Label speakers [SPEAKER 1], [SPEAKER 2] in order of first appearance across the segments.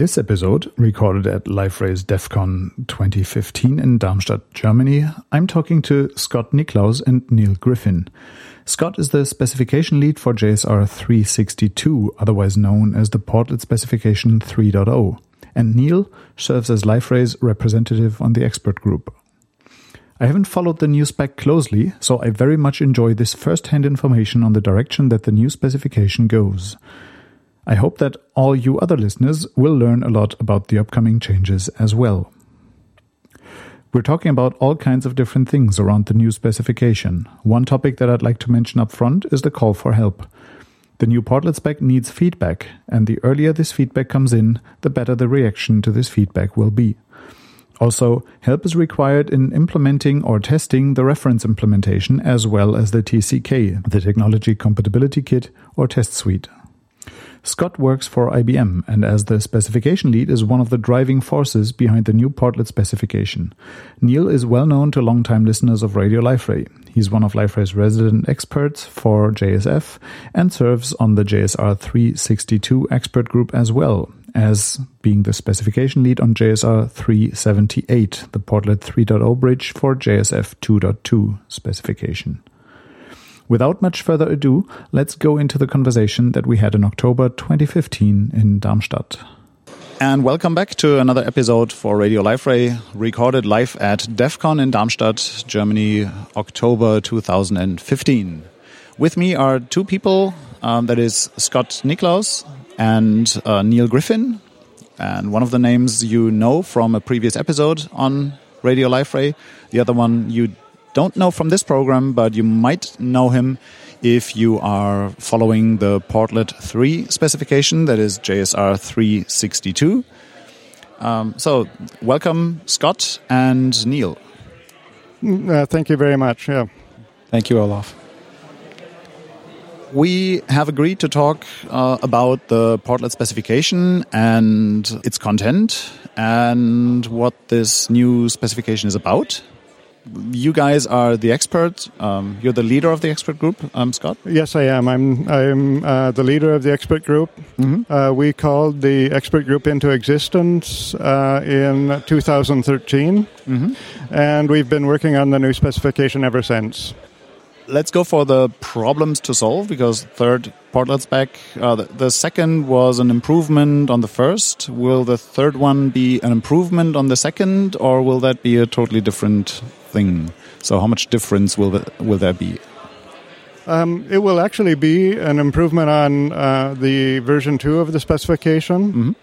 [SPEAKER 1] this episode, recorded at Liferay's DEF CON 2015 in Darmstadt, Germany, I'm talking to Scott Nicklous and Neil Griffin. Scott is the specification lead for JSR 362, otherwise known as the Portlet Specification 3.0, and Neil serves as Liferay's representative on the expert group. I haven't followed the new spec closely, so I very much enjoy this first-hand information on the direction that the new specification goes. I hope that all you other listeners will learn a lot about the upcoming changes as well. We're talking about all kinds of different things around the new specification. One topic that I'd like to mention up front is the call for help. The new portlet spec needs feedback, and the earlier this feedback comes in, the better the reaction to this feedback will be. Also, help is required in implementing or testing the reference implementation as well as the TCK, the Technology Compatibility Kit or Test Suite. Scott works for IBM and as the specification lead is one of the driving forces behind the new portlet specification. Neil is well known to longtime listeners of Radio Liferay. He's one of Liferay's resident experts for JSF and serves on the JSR 362 expert group as well as being the specification lead on JSR 378, the Portlet 3.0 bridge for JSF 2.2 specification. Without much further ado, let's go into the conversation that we had in October 2015 in Darmstadt. And welcome back to another episode for Radio Liferay, recorded live at DEVCON in Darmstadt, Germany, October 2015. With me are two people. Um, that is Scott Nicklous and uh, Neil Griffin. And one of the names you know from a previous episode on Radio Liferay. The other one you don't know from this program, but you might know him if you are following the Portlet 3 specification, that is JSR 362. Um, so, welcome, Scott and Neil.
[SPEAKER 2] Mm, uh, thank you very much. Yeah.
[SPEAKER 3] Thank you, Olaf.
[SPEAKER 1] We have agreed to talk uh, about the Portlet specification and its content and what this new specification is about you guys are the expert. Um, you're the leader of the expert group, um, Scott.
[SPEAKER 2] Yes, I am. I'm I'm uh, the leader of the expert group. Mm-hmm. Uh, we called the expert group into existence uh, in 2013, mm-hmm. and we've been working on the new specification ever since
[SPEAKER 1] let's go for the problems to solve because third portlet spec. Uh, the, the, second was an improvement on the first. Will the third one be an improvement on the second, or will that be a totally different thing? So, how much difference will the, will there be?
[SPEAKER 2] Um, it will actually be an improvement on uh, the version 2 of the specification. Mm -hmm.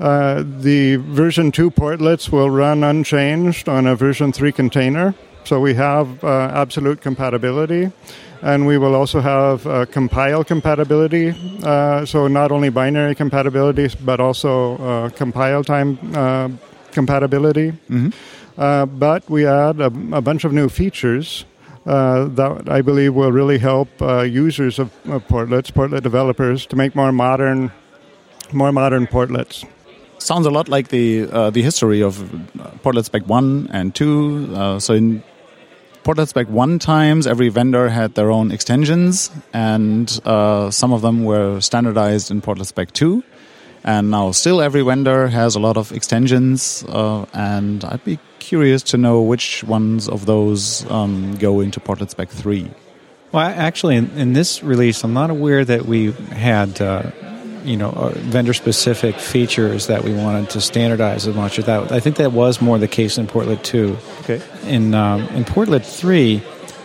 [SPEAKER 2] uh, the version 2 portlets will run unchanged on a version 3 container. So we have uh, absolute compatibility, and we will also have uh, compile compatibility. Uh, so not only binary compatibility, but also uh, compile time uh, compatibility. Mm-hmm. Uh, but we add a, a, bunch of new features. that I believe will really help users of, of portlets, portlet developers, to make more modern, more modern portlets
[SPEAKER 1] sounds a lot like the uh, the history of Portlet Spec one and two. Uh, so in Portlet Spec 1 times, every vendor had their own extensions, and uh, some of them were standardized in Portlet Spec 2. And now, still, every vendor has a lot of extensions, uh, and I'd be curious to know which ones of those um, go into Portlet Spec 3.
[SPEAKER 3] Well, actually, in, in, this release, I'm not aware that we had uh, you know uh, vendor specific features that we wanted to standardize as much as that. I think that was more the case in Portlet two.
[SPEAKER 1] Okay.
[SPEAKER 3] In um, in Portlet three,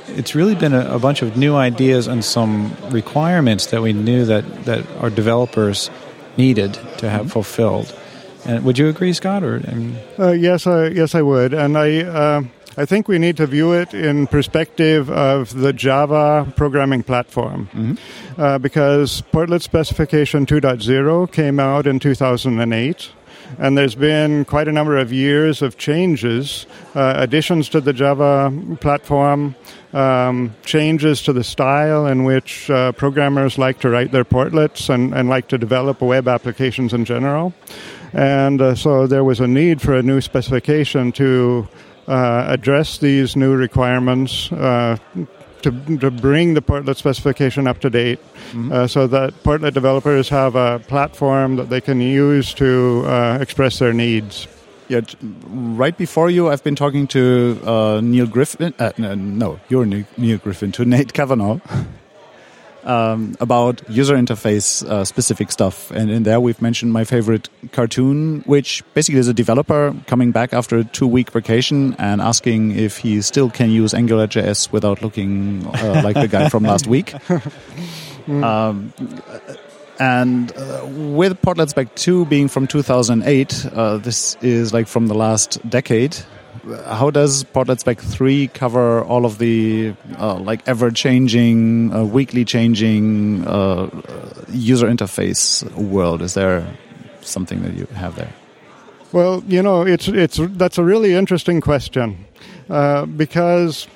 [SPEAKER 3] it's really been a, a, bunch of new ideas and some requirements that we knew that that our developers needed to have mm-hmm. fulfilled. And would you agree, Scott? Or I
[SPEAKER 2] mean... uh, yes, I, yes, I would. And I. Uh I think we need to view it in perspective of the Java programming platform. Mm-hmm. Uh, because Portlet Specification 2.0 came out in 2008 and there's been quite a number of years of changes, uh, additions to the Java platform, um, changes to the style in which uh, programmers like to write their portlets and, and, like to develop web applications in general. And uh, so there was a need for a new specification to uh, address these new requirements, uh, to to, bring the Portlet specification up to date mm-hmm. uh, so that Portlet developers have a platform that they can use to uh, express their needs.
[SPEAKER 1] Yeah, right before you, I've been talking to uh, Neil Griffin. Uh, no, you're Neil Griffin, to Nate Cavanaugh. um, about user interface uh, specific stuff. And in there, we've mentioned my favorite cartoon, which basically is a developer coming back after a two week vacation and asking if he still can use AngularJS without looking uh, like the guy from last week. Um, and uh, with Portlet Spec 2 being from 2008, uh, this is like from the last decade how does Portlet Spec 3 cover all of the uh, like ever changing, uh, weekly changing uh, user interface world? Is there something that you have there?
[SPEAKER 2] Well, you know, it's it's that's a really interesting question uh, because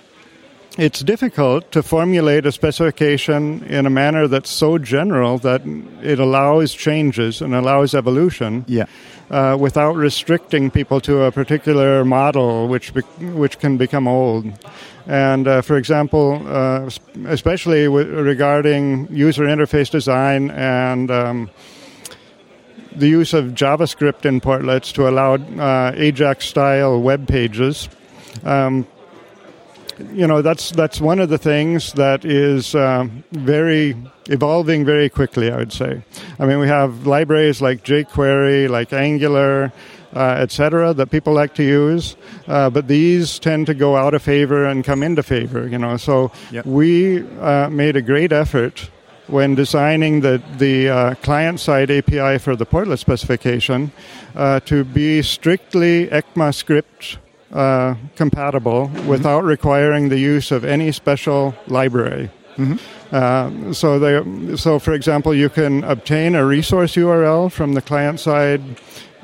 [SPEAKER 2] it's difficult to formulate a specification in a manner that's so general that it allows changes and allows evolution.
[SPEAKER 1] Yeah
[SPEAKER 2] uh, without restricting people to a particular model, which be- which can become old. And uh, for example, uh, especially w- regarding user interface design and um, the use of JavaScript in portlets to allow uh, Ajax-style web pages. Um, you know that's that's one of the things that is uh, very evolving very quickly. I would say. I mean, we have libraries like jQuery, like Angular. Uh, etc., that people like to use, uh, but these tend to go out of favor and come into favor. You know, so yep. we uh, made a great effort when designing the the uh, client side API for the portlet specification uh, to be strictly ECMAScript uh, compatible mm-hmm. without requiring the use of any special library. Mm-hmm. Uh, so, they, so, for example, you can obtain a resource URL from the client side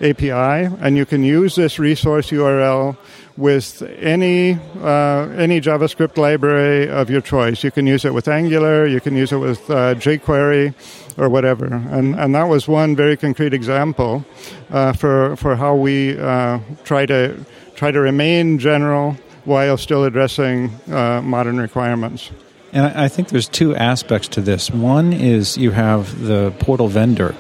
[SPEAKER 2] API, and you can use this resource URL with any uh, any JavaScript library of your choice. You can use it with Angular, you can use it with uh, jQuery, or whatever. And and that was one very concrete example uh, for for how we uh, try to try to remain general while still addressing uh, modern requirements.
[SPEAKER 3] And I think there's two aspects to this. One is you have the portal vendor,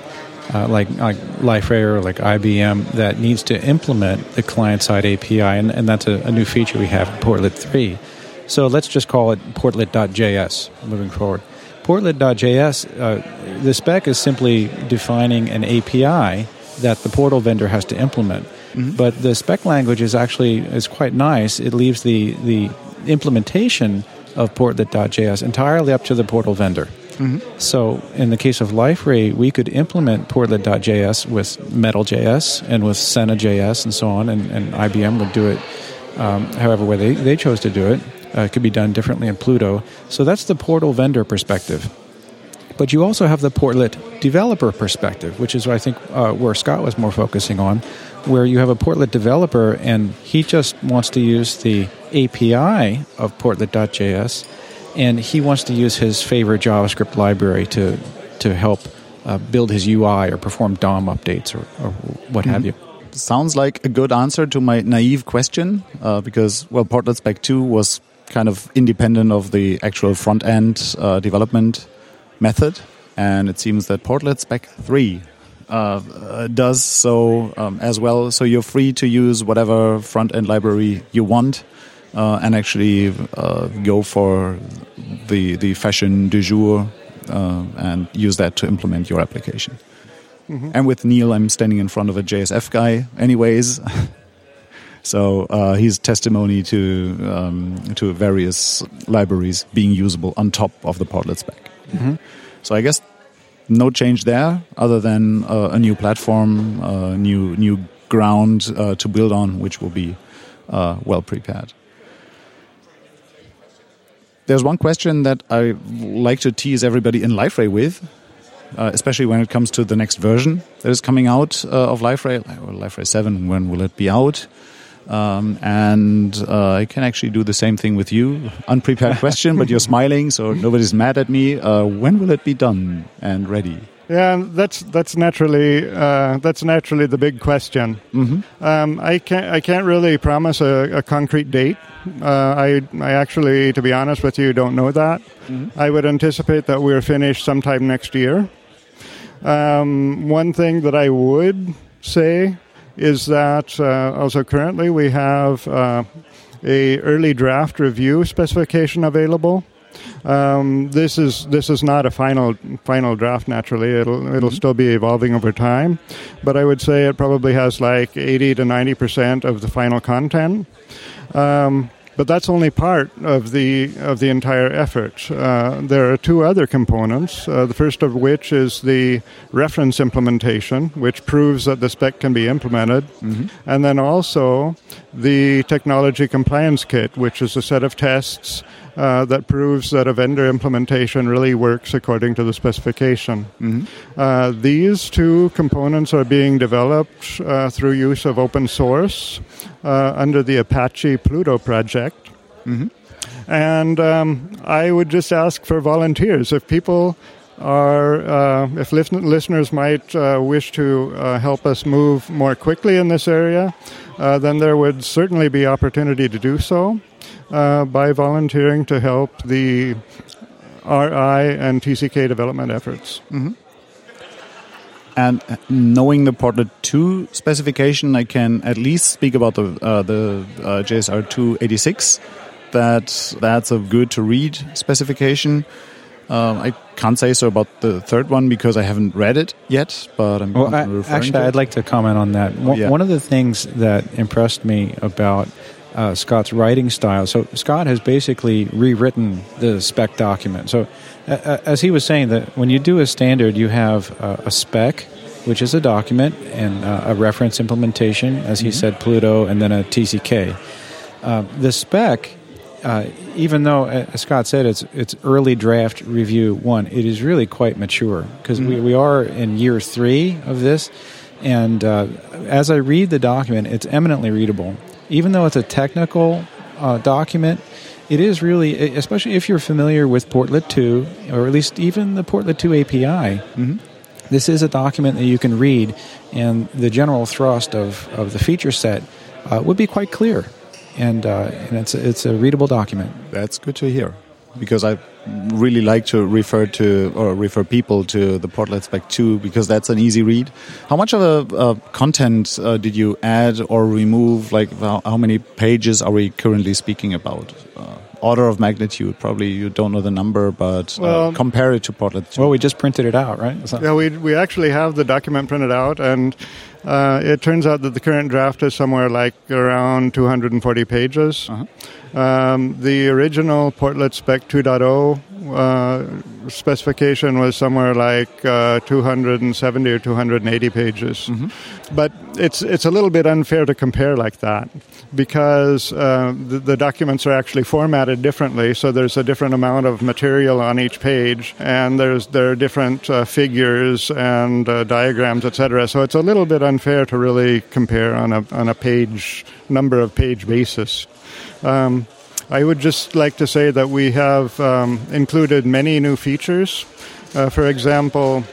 [SPEAKER 3] uh, like like Liferay or like IBM, that needs to implement the client-side API, and, and that's a, a, new feature we have in Portlet 3. So let's just call it Portlet.js moving forward. Portlet.js, uh, the spec is simply defining an API that the portal vendor has to implement. Mm-hmm. But the spec language is actually is quite nice. It leaves the the implementation of Portlet.js entirely up to the portal vendor. Mm-hmm. So, in the case of Liferay, we could implement Portlet.js with Metal.js and with Senna.js and so on, and, and IBM would do it um, however way they, they chose to do it. Uh, it could be done differently in Pluto. So, that's the portal vendor perspective. But you also have the Portlet developer perspective, which is I think uh, where Scott was more focusing on, where you have a Portlet developer and he just wants to use the API of Portlet.js and he wants to use his favorite JavaScript library to, to help uh, build his UI or perform DOM updates or, or what mm-hmm. have you.
[SPEAKER 1] Sounds like a good answer to my naive question uh, because, well, Portlet Spec 2 was kind of independent of the actual front end uh, development method. And it seems that Portlet Spec 3 uh, does so um, as well. So you're free to use whatever front end library you want uh, and actually uh, go for the, the fashion du jour uh, and use that to implement your application. Mm-hmm. And with Neil, I'm standing in front of a JSF guy, anyways. so uh, he's testimony to um, to various libraries being usable on top of the Portlet spec. Mm-hmm. So I guess no change there, other than uh, a new platform, uh, new new ground uh, to build on, which will be uh, well prepared. There's one question that I like to tease everybody in Liferay with, uh, especially when it comes to the next version that is coming out uh, of Liferay, Liferay 7. When will it be out? Um, and uh, I can actually do the same thing with you. Unprepared question, but you're smiling, so nobody's mad at me. Uh, when will it be done and ready?
[SPEAKER 2] Yeah, that's that's naturally uh, that's naturally the big question. Mm-hmm. Um, I can't I can't really promise a, a concrete date. Uh, I I actually, to be honest with you, don't know that. Mm-hmm. I would anticipate that we're finished sometime next year. Um, one thing that I would say is that uh, also currently we have uh, a early draft review specification available. Um, this is this is not a final final draft. Naturally, it'll it'll mm-hmm. still be evolving over time, but I would say it probably has like eighty to ninety percent of the final content. Um, but that's only part of the of the entire effort. Uh, there are two other components. Uh, the first of which is the reference implementation, which proves that the spec can be implemented, mm-hmm. and then also the technology compliance kit, which is a set of tests uh, that proves that a vendor implementation really works according to the specification. Mm-hmm. Uh, these two components are being developed uh, through use of open source uh, under the Apache Pluto project. Mm-hmm. And um, I would just ask for volunteers. If people are, uh, if listeners might uh, wish to uh, help us move more quickly in this area, uh, then there would certainly be opportunity to do so uh, by volunteering to help the RI and TCK development efforts. Mm-hmm.
[SPEAKER 1] And knowing the Portlet 2 specification, I can at least speak about the uh, the uh, JSR 286. That that's a good to read specification. I can't say so about the third one because I haven't read it yet. But I'm
[SPEAKER 3] well, I, actually, I'd like to comment on that. One, yeah. one of the things that impressed me about uh, Scott's writing style. So Scott has basically rewritten the spec document. So uh, as he was saying, that when you do a standard, you have uh, a spec, which is a document, and uh, a reference implementation, as he mm-hmm. said, Pluto, and then a TCK. Uh, the spec. Uh, even though, as Scott said, it's it's early draft review one, it is really quite mature because mm-hmm. we, we are in year three of this, and as I read the document, it's eminently readable even though it's a technical uh, document, it is really, especially if you're familiar with Portlet 2, or at least even the Portlet 2 API, mm-hmm. this is a document that you can read, and the general thrust of, of the feature set uh, would be quite clear. And, uh, and it's, it's a readable document.
[SPEAKER 1] That's good to hear because I really like to refer to or refer people to the Portlet Spec 2 because that's an easy read. How much of a, a content uh, did you add or remove? Like how, how, many pages are we currently speaking about? Uh, order of magnitude, probably you don't know the number, but uh, well, compare it to Portlet
[SPEAKER 3] Well, we just printed it out, right?
[SPEAKER 2] Yeah, we, we actually have the document printed out and uh, it turns out that the current draft is somewhere like around 240 pages. Uh-huh. Um, the original Portlet Spec 2.0 uh, specification was somewhere like uh, 270 or 280 pages. Mm-hmm. But it's it's a little bit unfair to compare like that because uh, the, the, documents are actually formatted differently. So there's a different amount of material on each page, and there's there are different uh, figures and uh, diagrams, etc. So it's a little bit unfair to really compare on a on a page number of page basis. Um, I would just like to say that we have um, included many new features. Uh, for example,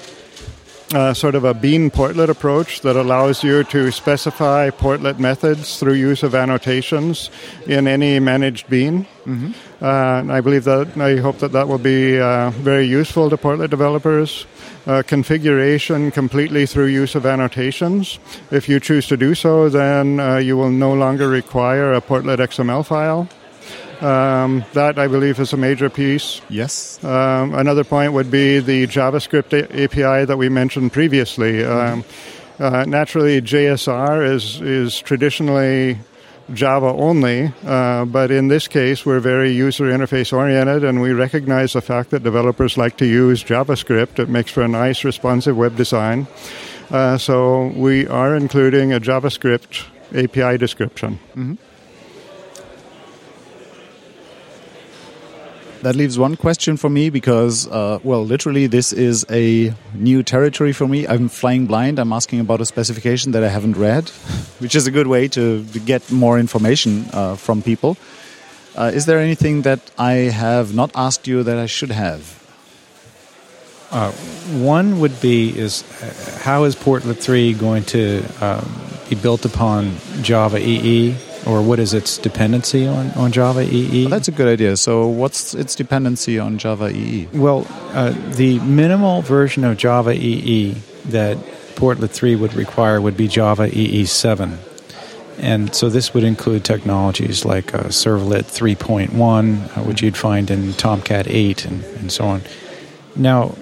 [SPEAKER 2] uh, sort of a bean portlet approach that allows you to specify portlet methods through use of annotations in any managed bean. Mm-hmm. Uh, I believe that, I hope that that will be uh, very useful to portlet developers. Uh, configuration completely through use of annotations. If you choose to do so, then uh, you will no longer require a portlet XML file. Um, that I believe is a major piece.
[SPEAKER 1] Yes.
[SPEAKER 2] Um, another point would be the JavaScript a- API that we mentioned previously. Um, uh, naturally, JSR is is traditionally Java only, uh, but in this case, we're very user interface oriented, and we recognize the fact that developers like to use JavaScript. It makes for a nice, responsive web design. Uh, so we are including a JavaScript API description. Mm-hmm.
[SPEAKER 1] That leaves one question for me because, uh, well, literally, this is a new territory for me. I'm flying blind. I'm asking about a specification that I haven't read, which is a good way to, to get more information uh, from people. Uh, is there anything that I have not asked you that I should have?
[SPEAKER 3] Uh, one would be is uh, how is Portlet 3 going to um, be built upon Java EE, or what is its dependency on, on Java EE?
[SPEAKER 1] Well, that's a good idea. So, what's its dependency on Java EE?
[SPEAKER 3] Well, uh, the minimal version of Java EE that Portlet 3 would require would be Java EE 7. And so this would include technologies like uh, Servlet 3.1, uh, which you'd find in Tomcat 8 and, and so on. Now,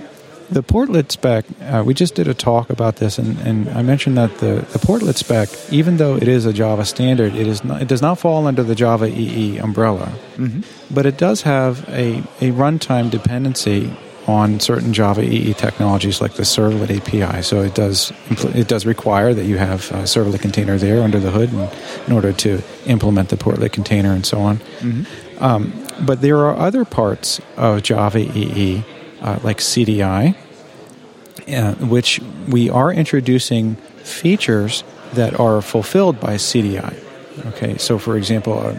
[SPEAKER 3] the portlet spec, uh, we just did a talk about this, and, and I mentioned that the, the portlet spec, even though it is a Java standard, it is not, it does not fall under the Java EE umbrella, mm-hmm. but it does have a, a runtime dependency on certain Java EE technologies like the Servlet API. So it does it does require that you have a Servlet container there under the hood in, in order to implement the portlet container and so on. Mm-hmm. Um, but there are other parts of Java EE uh, like CDI, uh, which we are introducing features that are fulfilled by CDI. Okay, so for example, uh,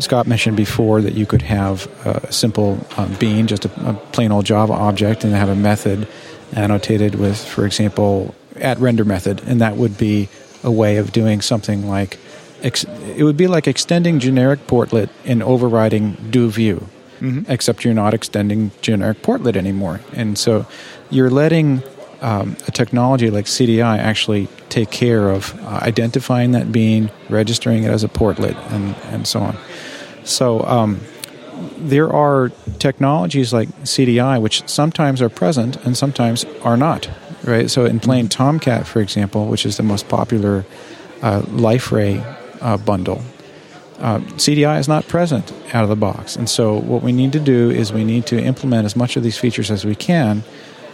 [SPEAKER 3] Scott mentioned before that you could have a simple um, bean, just a, a, plain old Java object, and have a method annotated with, for example, at render method, and that would be a way of doing something like ex- it would be like extending generic portlet and overriding do view, mm-hmm. except you're not extending generic portlet anymore, and so you're letting um, a technology like CDI actually take care of uh, identifying that bean, registering it as a portlet, and, and so on. So um, there are technologies like CDI which sometimes are present and sometimes are not. Right. So in plain Tomcat, for example, which is the most popular uh, Liferay uh, bundle, uh, CDI is not present out of the box. And so what we need to do is we need to implement as much of these features as we can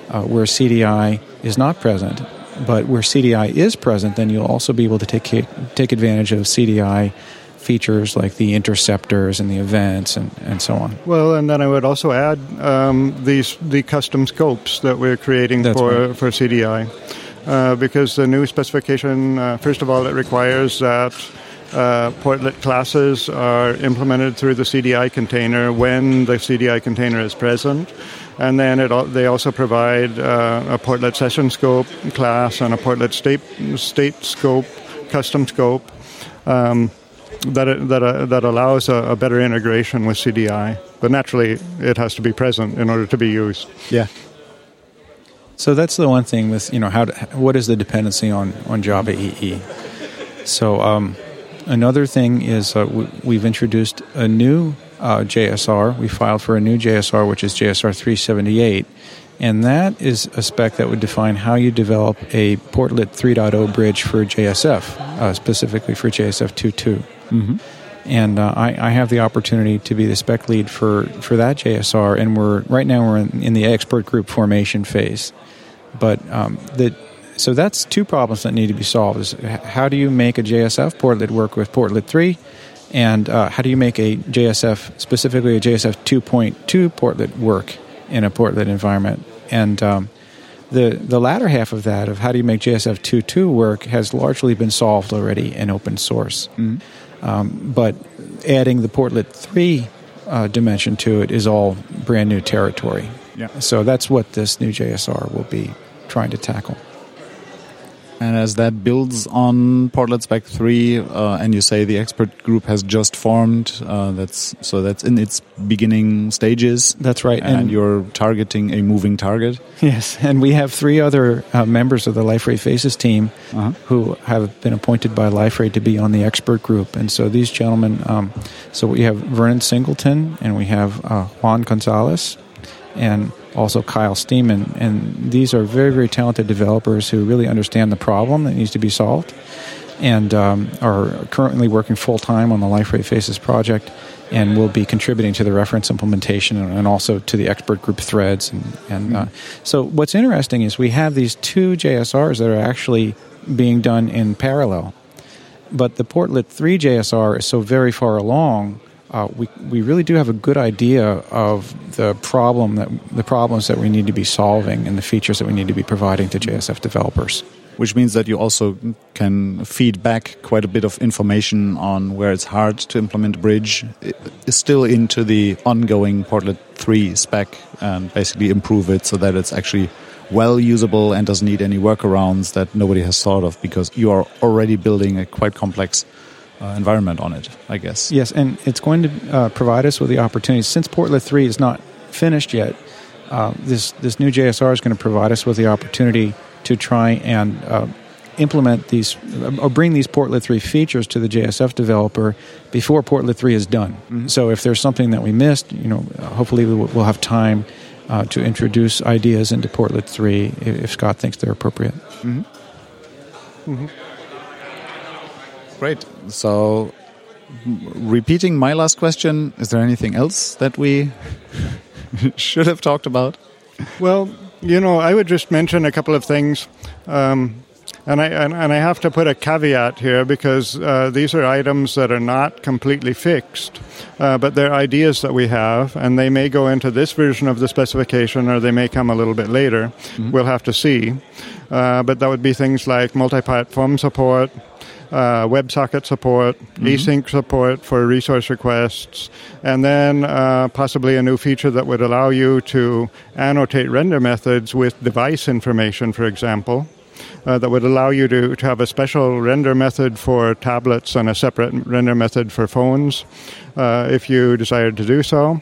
[SPEAKER 3] uh, where CDI is not present. But where CDI is present, then you'll also be able to take take advantage of CDI features like the interceptors and the events and, and so on.
[SPEAKER 2] Well, and then I would also add um, these the custom scopes that we're creating
[SPEAKER 3] That's
[SPEAKER 2] for
[SPEAKER 3] right.
[SPEAKER 2] for CDI, uh, because the new specification, uh, first of all, it requires that. Uh, portlet classes are implemented through the CDI container when the CDI container is present. And then it, they also provide uh, a portlet session scope class and a portlet state, state scope, custom scope. Um, that that uh, that allows a, a, better integration with CDI. But naturally, it has to be present in order to be used.
[SPEAKER 3] Yeah. So that's the one thing with you know how to, what is the dependency on on Java EE. So um, another thing is uh, we, have introduced a new uh, JSR. We filed for a new JSR, which is JSR 378. And that is a spec that would define how you develop a Portlet 3.0 bridge for JSF, uh, specifically for JSF 2.2. Mm-hmm. And uh, I, I, have the opportunity to be the spec lead for, for that JSR, and we're right now we're in, in the expert group formation phase. But um, the, so that's two problems that need to be solved: is how do you make a JSF portlet work with Portlet three, and uh, how do you make a JSF specifically a JSF two point two portlet work in a portlet environment? And um, the the latter half of that of how do you make JSF two two work has largely been solved already in open source. Mm-hmm. Um, but adding the Portlet 3 uh, dimension to it is all brand new territory.
[SPEAKER 1] Yeah.
[SPEAKER 3] So that's what this new JSR will be trying to tackle.
[SPEAKER 1] And as that builds on Portlet Spec 3, uh, and you say the expert group has just formed, uh, that's so that's in its beginning stages.
[SPEAKER 3] That's right,
[SPEAKER 1] and, and you're targeting a moving target.
[SPEAKER 3] Yes, and we have three other uh, members of the Liferay Faces team -huh. who have been appointed by Liferay to be on the expert group, and so these gentlemen. Um, so we have Vernon Singleton, and we have uh, Juan Gonzalez, and also Kyle Stiemann. And these are very, very talented developers who really understand the problem that needs to be solved and um, are currently working full time on the Liferay Faces project and will be contributing to the reference implementation and also to the expert group threads. And, and uh, so, what's interesting is we have these two JSRs that are actually being done in parallel. But the Portlet 3 JSR is so very far along uh, we we really do have a good idea of the problem that the problems that we need to be solving and the features that we need to be providing to JSF developers.
[SPEAKER 1] Which means that you also can feed back quite a bit of information on where it's hard to implement Bridge, is still into the ongoing Portlet 3 spec and basically improve it so that it's actually well usable and doesn't need any workarounds that nobody has thought of because you are already building a quite complex uh, environment on it, I guess.
[SPEAKER 3] Yes, and it's going to uh, provide us with the opportunity. Since Portlet 3 is not finished yet, uh, this, this new JSR is going to provide us with the opportunity to try and uh, implement these or bring these Portlet 3 features to the JSF developer before Portlet 3 is done. Mm-hmm. So if there's something that we missed, you know, hopefully we'll have time uh, to introduce ideas into Portlet 3 if Scott thinks they're appropriate. Mm-hmm.
[SPEAKER 1] Mm-hmm. Great. So, repeating my last question, is there anything else that we should have talked about?
[SPEAKER 2] Well, you know, I would just mention a couple of things. Um, and I, and, and, I have to put a caveat here because uh, these are items that are not completely fixed, uh, but they're ideas that we have, and they may go into this version of the specification or they may come a little bit later. Mm-hmm. We'll have to see. Uh, but that would be things like multi platform support, uh, WebSocket support, mm-hmm. async support for resource requests, and then uh, possibly a new feature that would allow you to annotate render methods with device information, for example. Uh, that would allow you to, to have a special render method for tablets and a separate render method for phones uh, if you desired to do so.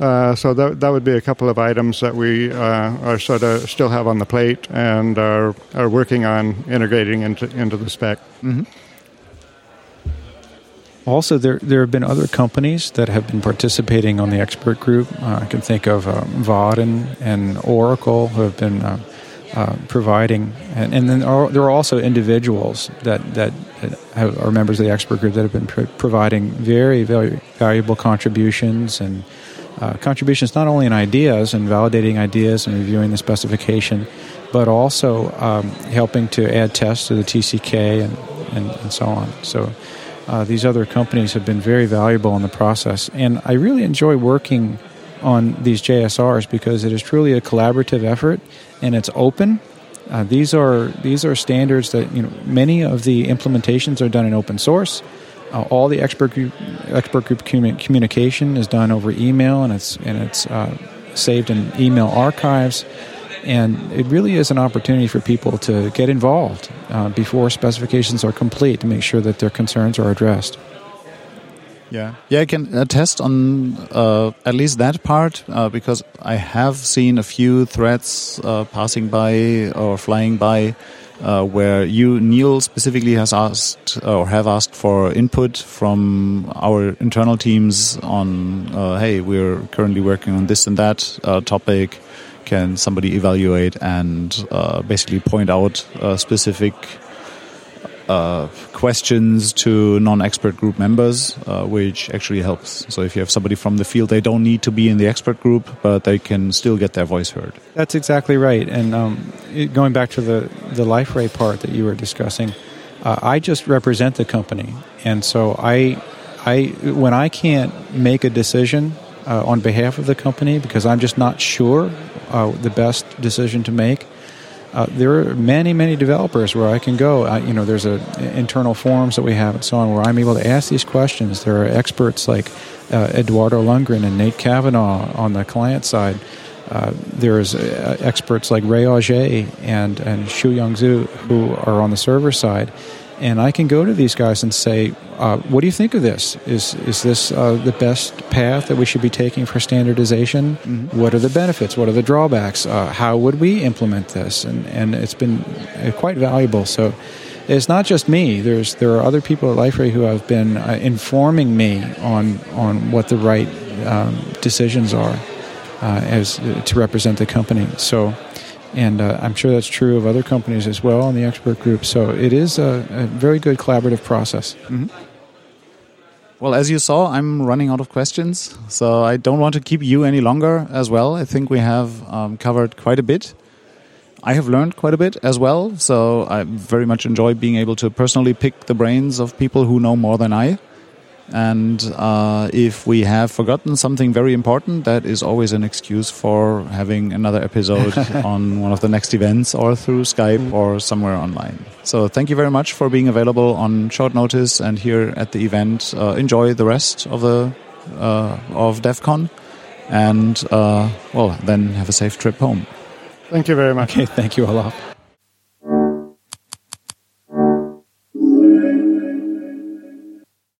[SPEAKER 2] Uh, so that that would be a couple of items that we uh, are sort of still have on the plate and are are working on integrating into into the spec. Mm-hmm.
[SPEAKER 3] Also, there there have been other companies that have been participating on the expert group. Uh, I can think of uh, Vaadin and Oracle who have been uh, uh, providing, and, and then are, there are also individuals that that have, are members of the expert group that have been pr- providing very very valuable contributions and uh, contributions not only in ideas and validating ideas and reviewing the specification, but also um, helping to add tests to the TCK and, and, and so on. So uh, these other companies have been very valuable in the process. And I really enjoy working on these JSRs because it is truly a collaborative effort and it's open. Uh, these are these are standards that you know many of the implementations are done in open source. Uh, all the expert group expert group communication is done over email, and it's and it's uh, saved in email archives. And it really is an opportunity for people to get involved uh, before specifications are complete to make sure that their concerns are addressed.
[SPEAKER 1] Yeah, yeah, I can attest on uh, at least that part uh, because I have seen a few threads uh, passing by or flying by uh, where you, Neil, specifically has asked uh, or have asked for input from our internal teams on, uh, hey, we're currently working on this and that uh, topic. Can somebody evaluate and uh, basically point out specific questions to non-expert group members, uh, which actually helps. So if you have somebody from the field, they don't need to be in the expert group, but they can still get their voice heard.
[SPEAKER 3] That's exactly right. And um, going back to the the Liferay part that you were discussing, uh, I just represent the company, and so I, I when I can't make a decision uh, on behalf of the company because I'm just not sure uh, the best decision to make. Uh, there are many, many developers where I can go. You know, there's a internal forums that we have and so on where I'm able to ask these questions. There are experts like uh, Eduardo Lundgren and Nate Cavanaugh on the client side. Uh, there's uh, experts like Ray Auger and and Shuyang Zhou who are on the server side, and I can go to these guys and say, uh, "What do you think of this? Is is this uh, the best path that we should be taking for standardization? Mm-hmm. What are the benefits? What are the drawbacks? Uh, how would we implement this?" And and it's been uh, quite valuable. So. It's not just me. There's there are other people at Liferay who have been uh, informing me on on what the right um, decisions are uh, as to represent the company. So and uh, I'm sure that's true of other companies as well in the expert group. So it is a, a very good collaborative process. Mm-hmm.
[SPEAKER 1] Well, as you saw, I'm running out of questions, so I don't want to keep you any longer as well. I think we have um, covered quite a bit. I have learned quite a bit as well, so I very much enjoy being able to personally pick the brains of people who know more than I. And uh, if we have forgotten something very important, that is always an excuse for having another episode on one of the next events or through Skype mm. or somewhere online. So thank you very much for being available on short notice and here at the event. Uh, enjoy the rest of the uh, of DEVCON and uh, well, then have a safe trip home.
[SPEAKER 2] Thank you very much.
[SPEAKER 3] Okay, thank you, Olaf.